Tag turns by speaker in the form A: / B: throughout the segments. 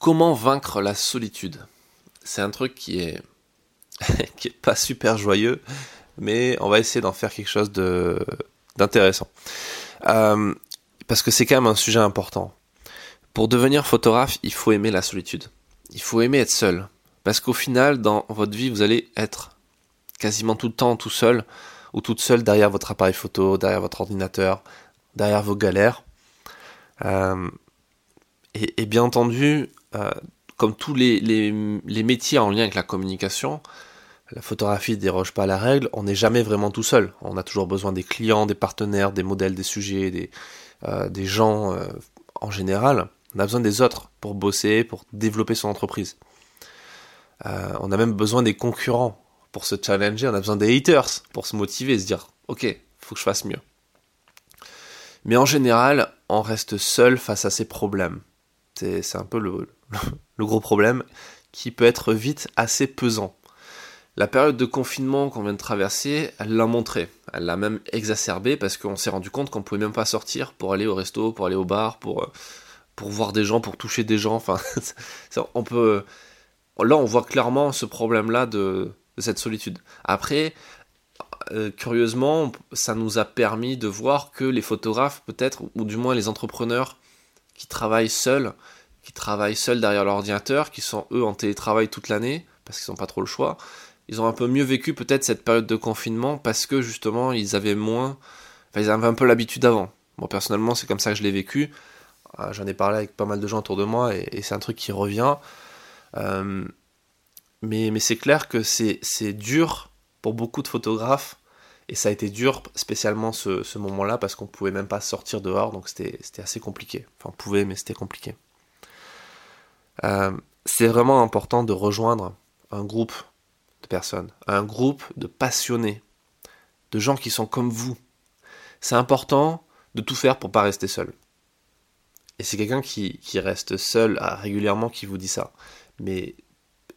A: Comment vaincre la solitude? C'est un truc qui est qui est pas super joyeux, mais on va essayer d'en faire quelque chose de d'intéressant. Euh, parce que c'est quand même un sujet important. Pour devenir photographe, il faut aimer la solitude. Il faut aimer être seul. Parce qu'au final, dans votre vie, vous allez être quasiment tout le temps tout seul ou toute seule derrière votre appareil photo, derrière votre ordinateur, derrière vos galères. Euh, et, bien entendu, euh, comme tous les, métiers en lien avec la communication, la photographie déroge pas à la règle, on n'est jamais vraiment tout seul. On a toujours besoin des clients, des partenaires, des modèles, des sujets, des, euh, gens en général. On a besoin des autres pour bosser, pour développer son entreprise. on a même besoin des concurrents pour se challenger, on a besoin des haters pour se motiver et se dire ok, faut que je fasse mieux. Mais en général, on reste seul face à ces problèmes. C'est un peu le, le, gros problème qui peut être vite assez pesant. La période de confinement qu'on vient de traverser, elle l'a montré. Elle l'a même exacerbé parce qu'on s'est rendu compte qu'on pouvait même pas sortir pour aller au resto, pour aller au bar, pour, euh, voir des gens, pour toucher des gens. Enfin, on peut. Là, on voit clairement ce problème-là de, cette solitude. Après, euh, curieusement, ça nous a permis de voir que les photographes, peut-être, ou du moins les entrepreneurs qui travaillent seuls, qui travaillent seuls derrière l'ordinateur, qui sont eux en télétravail toute l'année, parce qu'ils n'ont pas trop le choix, ils ont un peu mieux vécu peut-être cette période de confinement parce que justement ils avaient moins, enfin ils avaient un peu l'habitude avant. Moi personnellement c'est comme ça que je l'ai vécu. Euh, j'en ai parlé avec pas mal de gens autour de moi et, c'est un truc qui revient. Euh, mais, c'est clair que c'est dur pour beaucoup de photographes. Et ça a été dur, spécialement ce, moment-là, parce qu'on pouvait même pas sortir dehors, donc c'était assez compliqué. Enfin, on pouvait, mais c'était compliqué. Euh, c'est vraiment important de rejoindre un groupe de personnes, un groupe de passionnés, de gens qui sont comme vous. C'est important de tout faire pour pas rester seul. Et c'est quelqu'un qui, reste seul régulièrement qui vous dit ça. Mais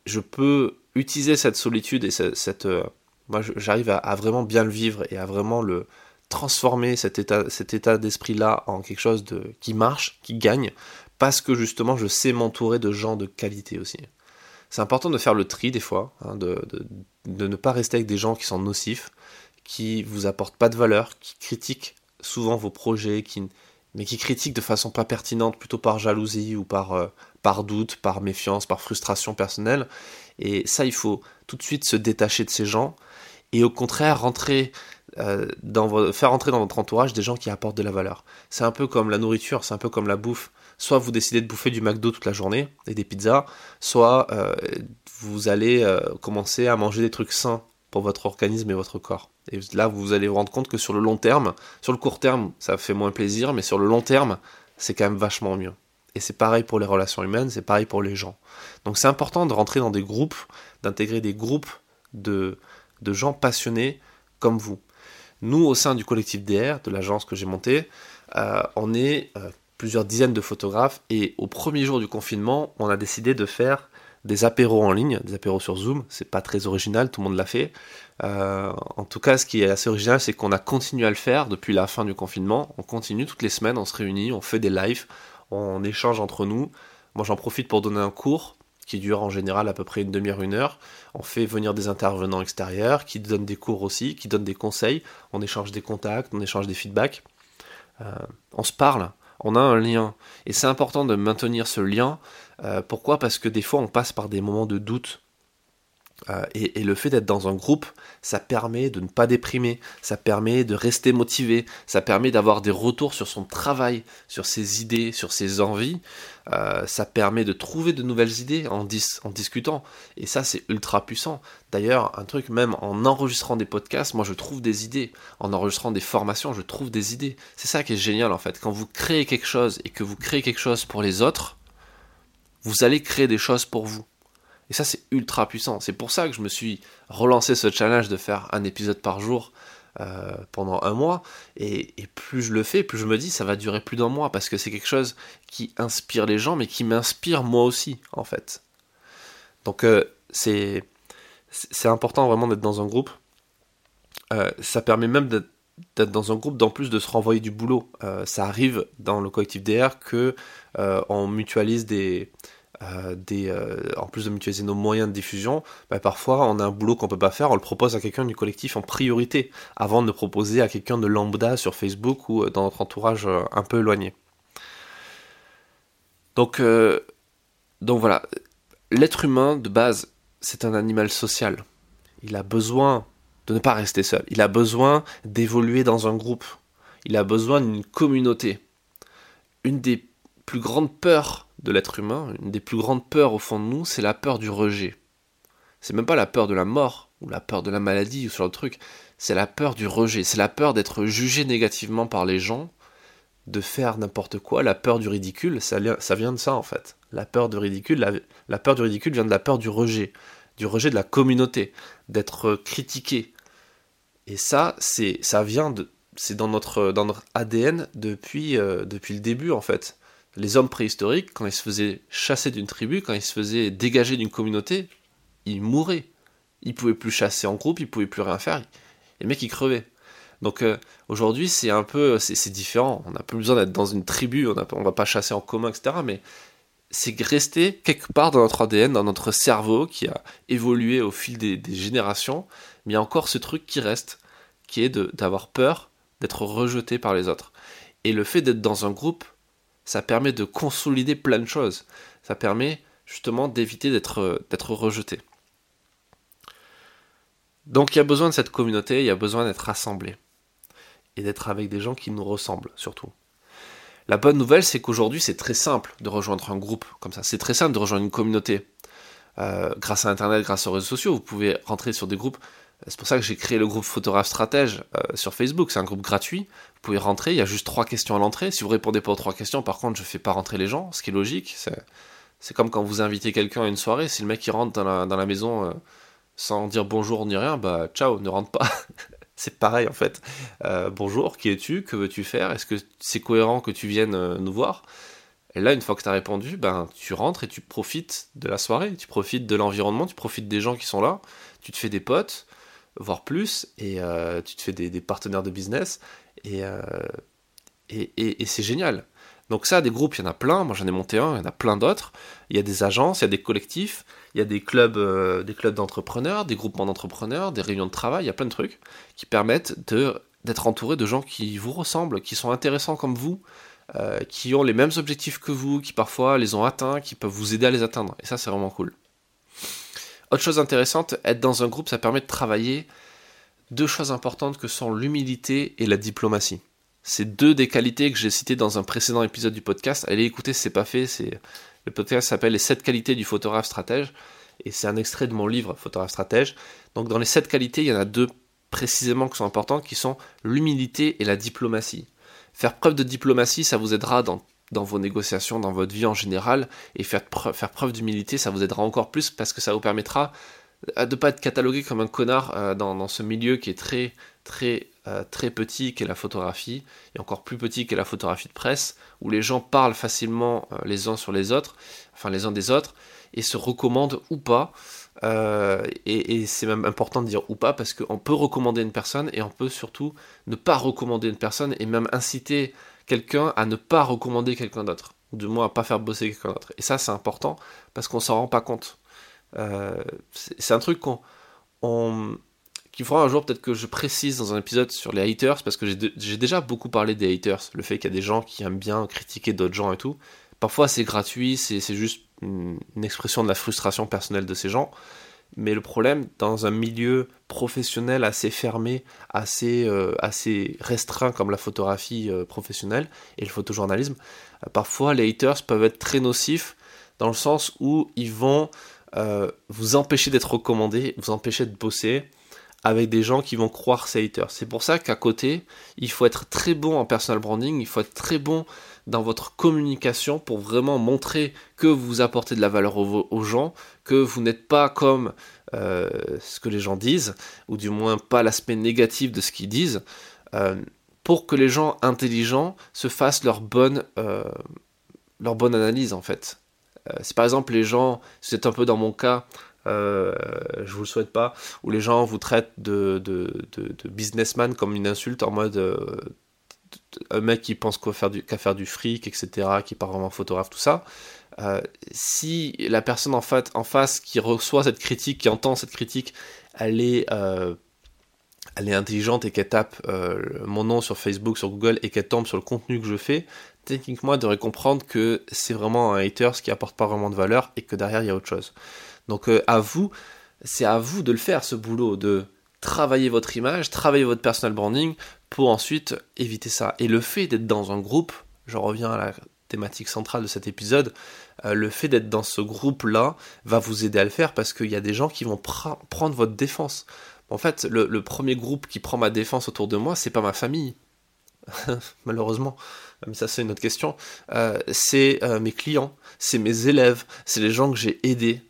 A: je peux utiliser cette solitude et cette, euh, moi j'arrive à, vraiment bien le vivre et à vraiment le transformer cet état cet état d'esprit là en quelque chose qui marche qui gagne parce que justement je sais m'entourer de gens de qualité aussi c'est important de faire le tri des fois hein, de, ne pas rester avec des gens qui sont nocifs qui vous apportent pas de valeur qui critiquent souvent vos projets qui mais qui critiquent de façon pas pertinente plutôt par jalousie ou par euh, par doute, par méfiance, par frustration personnelle. Et ça, il faut tout de suite se détacher de ces gens et au contraire rentrer euh, faire entrer dans votre entourage des gens qui apportent de la valeur. C'est un peu comme la nourriture, c'est un peu comme la bouffe. Soit vous décidez de bouffer du McDo toute la journée et des pizzas, soit euh, vous allez euh, commencer à manger des trucs sains pour votre organisme et votre corps. Et là, vous allez vous rendre compte que sur le long terme, sur le court terme, ça fait moins plaisir, mais sur le long terme, c'est quand même vachement mieux. Et c'est pareil pour les relations humaines, c'est pareil pour les gens. Donc c'est important de rentrer dans des groupes, d'intégrer des groupes de gens passionnés comme vous. Nous, au sein du collectif DR, de l'agence que j'ai montée, euh, on est euh, plusieurs dizaines de photographes et au premier jour du confinement, on a décidé de faire des apéros en ligne, des apéros sur Zoom. C'est pas très original, tout le monde l'a fait. Euh, en tout cas, ce qui est assez original, c'est qu'on a continué à le faire depuis la fin du confinement. On continue toutes les semaines, on se réunit, on fait des lives, on échange entre nous. Moi, j'en profite pour donner un cours qui dure en général à peu près une demi-heure, une heure. On fait venir des intervenants extérieurs qui donnent des cours aussi, qui donnent des conseils. On échange des contacts, on échange des feedbacks. Euh, on se parle, on a un lien. Et c'est important de maintenir ce lien. Euh, pourquoi? Parce que des fois, on passe par des moments de doute euh, et, le fait d'être dans un groupe, ça permet de ne pas déprimer, ça permet de rester motivé, ça permet d'avoir des retours sur son travail, sur ses idées, sur ses envies, euh, ça permet de trouver de nouvelles idées en, en discutant, et ça c'est ultra puissant. D'ailleurs, un truc même en enregistrant des podcasts, moi je trouve des idées, en enregistrant des formations, je trouve des idées. C'est ça qui est génial en fait, quand vous créez quelque chose et que vous créez quelque chose pour les autres, vous allez créer des choses pour vous. Et ça, c'est ultra puissant. C'est pour ça que je me suis relancé ce challenge de faire un épisode par jour euh, pendant un mois. Et, plus je le fais, plus je me dis, ça va durer plus d'un mois parce que c'est quelque chose qui inspire les gens, mais qui m'inspire moi aussi, en fait. Donc, euh, c'est, important vraiment d'être dans un groupe. Euh, ça permet même d'être dans un groupe, d'en plus de se renvoyer du boulot. ça arrive dans le collectif DR que on mutualise des, des, en plus de mutualiser nos moyens de diffusion, bah, parfois on a un boulot qu'on peut pas faire, on le propose à quelqu'un du collectif en priorité, avant de le proposer à quelqu'un de lambda sur Facebook ou dans notre entourage un peu éloigné. Donc, donc voilà, l'être humain de base, c'est un animal social. Il a besoin de ne pas rester seul. Il a besoin d'évoluer dans un groupe. Il a besoin d'une communauté. Une des plus grandes peurs de l'être humain, une des plus grandes peurs au fond de nous, c'est la peur du rejet. C'est même pas la peur de la mort ou la peur de la maladie ou genre de truc. C'est la peur du rejet. C'est la peur d'être jugé négativement par les gens, de faire n'importe quoi. La peur du ridicule, ça, vient de ça en fait. La peur du ridicule, la peur du ridicule vient de la peur du rejet, du rejet de la communauté, d'être critiqué, et ça, c'est ça vient de c'est dans notre dans notre ADN depuis euh, depuis le début en fait. Les hommes préhistoriques, quand ils se faisaient chasser d'une tribu, quand ils se faisaient dégager d'une communauté, ils mouraient. Ils pouvaient plus chasser en groupe, ils pouvaient plus rien faire. Les mecs, ils crevaient. Donc euh, aujourd'hui, c'est un peu, c'est différent. On n'a plus besoin d'être dans une tribu, on, ne va pas chasser en commun, etc. Mais c'est resté quelque part dans notre ADN, dans notre cerveau, qui a évolué au fil des générations mais il y a encore ce truc qui reste, qui est d'avoir peur d'être rejeté par les autres. Et le fait d'être dans un groupe, ça permet de consolider plein de choses. Ça permet justement d'éviter d'être rejeté. Donc il y a besoin de cette communauté, il y a besoin d'être rassemblé. Et d'être avec des gens qui nous ressemblent surtout. La bonne nouvelle, c'est qu'aujourd'hui, c'est très simple de rejoindre un groupe comme ça. C'est très simple de rejoindre une communauté. Euh, grâce à Internet, grâce aux réseaux sociaux, vous pouvez rentrer sur des groupes. C'est pour ça que j'ai créé le groupe Photographe Stratège euh, sur Facebook. C'est un groupe gratuit. Vous pouvez rentrer. Il y a juste trois questions à l'entrée. Si vous répondez pas aux trois questions, par contre, je fais pas rentrer les gens, ce qui est logique. C'est comme quand vous invitez quelqu'un à une soirée. Si le mec rentre dans la, maison euh, sans dire bonjour ni rien, bah ciao, ne rentre pas. c'est pareil en fait. Euh, bonjour, qui es-tu? Que veux-tu faire? Est-ce que c'est cohérent que tu viennes nous voir? Et là, une fois que tu as répondu, ben, tu rentres et tu profites de la soirée, tu profites de l'environnement, tu profites des gens qui sont là, tu te fais des potes, voire plus, et euh, tu te fais des, partenaires de business, euh, et, et, c'est génial. Donc ça, des groupes, il y en a plein, moi j'en ai monté un, il y en a plein d'autres, il y a des agences, il y a des collectifs, il y a des clubs euh, des clubs d'entrepreneurs, des groupements d'entrepreneurs, des réunions de travail, il y a plein de trucs qui permettent de, d'être entouré de gens qui vous ressemblent, qui sont intéressants comme vous, qui ont les mêmes objectifs que vous, qui parfois les ont atteints, qui peuvent vous aider à les atteindre. Et ça, c'est vraiment cool. Autre chose intéressante, être dans un groupe, ça permet de travailler deux choses importantes que sont l'humilité et la diplomatie. C'est deux des qualités que j'ai citées dans un précédent épisode du podcast. Allez écouter, c'est pas fait. C'est le podcast s'appelle Les 7 qualités du photographe stratège et c'est un extrait de mon livre Photographe stratège. Donc dans les 7 qualités, il y en a deux précisément qui sont importantes, qui sont l'humilité et la diplomatie. Faire preuve de diplomatie, ça vous aidera dans dans vos négociations, dans votre vie en général, et faire, preuve, faire preuve d'humilité, ça vous aidera encore plus parce que ça vous permettra euh, de ne pas être catalogué comme un connard euh, dans, ce milieu qui est très très euh, très petit qu'est la photographie et encore plus petit qu'est la photographie de presse où les gens parlent facilement les uns sur les autres enfin les uns des autres et se recommandent ou pas. Et, et c'est même important de dire ou pas parce qu'on peut recommander une personne et on peut surtout ne pas recommander une personne et même inciter quelqu'un à ne pas recommander quelqu'un d'autre, ou du moins à pas faire bosser quelqu'un d'autre. Et ça, c'est important parce qu'on s'en rend pas compte. Euh, c'est un truc qu'on, on, qu'il faudra un jour peut-être que je précise dans un épisode sur les haters, parce que j'ai déjà beaucoup parlé des haters, le fait qu'il y a des gens qui aiment bien critiquer d'autres gens et tout. Parfois c'est gratuit, c'est juste une, expression de la frustration personnelle de ces gens. Mais le problème, dans un milieu professionnel assez fermé, assez, euh, restreint comme la photographie euh, professionnelle et le photojournalisme, euh, parfois les haters peuvent être très nocifs dans le sens où ils vont vous empêcher d'être recommandé, vous empêcher de bosser avec des gens qui vont croire ces haters. C'est pour ça qu'à côté, il faut être très bon en personal branding, il faut être très bon dans votre communication pour vraiment montrer que vous apportez de la valeur aux, gens, que vous n'êtes pas comme euh, ce que les gens disent, ou du moins pas l'aspect négatif de ce qu'ils disent, euh, pour que les gens intelligents se fassent leur bonne, euh, leur bonne analyse en fait. si par exemple les gens, c'est un peu dans mon cas, euh, je vous le souhaite pas, où les gens vous traitent de, businessman comme une insulte en mode un mec qui pense qu'à faire, du, fric, etc., qui pas vraiment photographe, tout ça, Euh, si la personne en, face qui reçoit cette critique, qui entend cette critique, elle est, euh, intelligente et qu'elle tape mon nom sur Facebook, sur Google et qu'elle tombe sur le contenu que je fais, techniquement, elle devrait comprendre que c'est vraiment un hater, ce qui apporte pas vraiment de valeur et que derrière il y a autre chose. Donc à vous, c'est à vous de le faire ce boulot, de travailler votre image, travailler votre personal branding pour ensuite éviter ça. Et le fait d'être dans un groupe, je reviens à la thématique centrale de cet épisode, euh, le fait d'être dans ce groupe-là va vous aider à le faire parce qu'il y a des gens qui vont prendre votre défense. En fait, le, premier groupe qui prend ma défense autour de moi, c'est pas ma famille. Malheureusement, mais ça c'est une autre question. Euh, c'est euh, mes clients, c'est mes élèves, c'est les gens que j'ai aidés,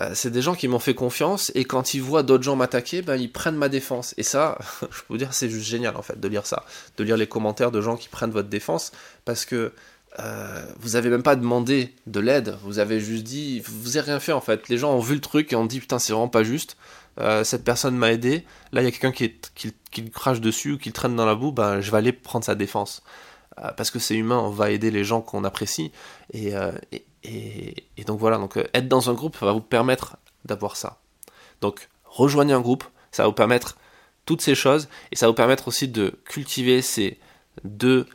A: euh, c'est des gens qui m'ont fait confiance et quand ils voient d'autres gens m'attaquer, ben, ils prennent ma défense. Et ça, je peux vous dire, c'est juste génial en fait de lire ça, de lire les commentaires de gens qui prennent votre défense parce que euh, vous avez même pas demandé de l'aide, vous avez juste dit, vous avez rien fait en fait. Les gens ont vu le truc et ont dit putain c'est vraiment pas juste. Euh, cette personne m'a aidé. Là il y a quelqu'un qui, crache dessus ou qui traîne dans la boue, ben je vais aller prendre sa défense parce que c'est humain, on va aider les gens qu'on apprécie et, et, donc voilà, donc euh, être dans un groupe va vous permettre d'avoir ça. Donc rejoignez un groupe, ça va vous permettre toutes ces choses et ça va vous permettre aussi de cultiver ces deux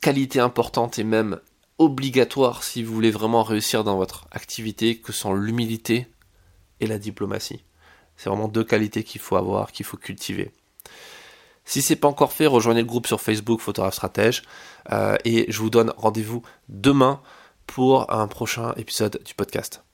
A: qualités importantes et même obligatoires si vous voulez vraiment réussir dans votre activité, que sont l'humilité et la diplomatie. C'est vraiment deux qualités qu'il faut avoir, qu'il faut cultiver. Si c'est pas encore fait, rejoignez le groupe sur Facebook Photographe Stratège euh, et je vous donne rendez-vous demain pour un prochain épisode du podcast.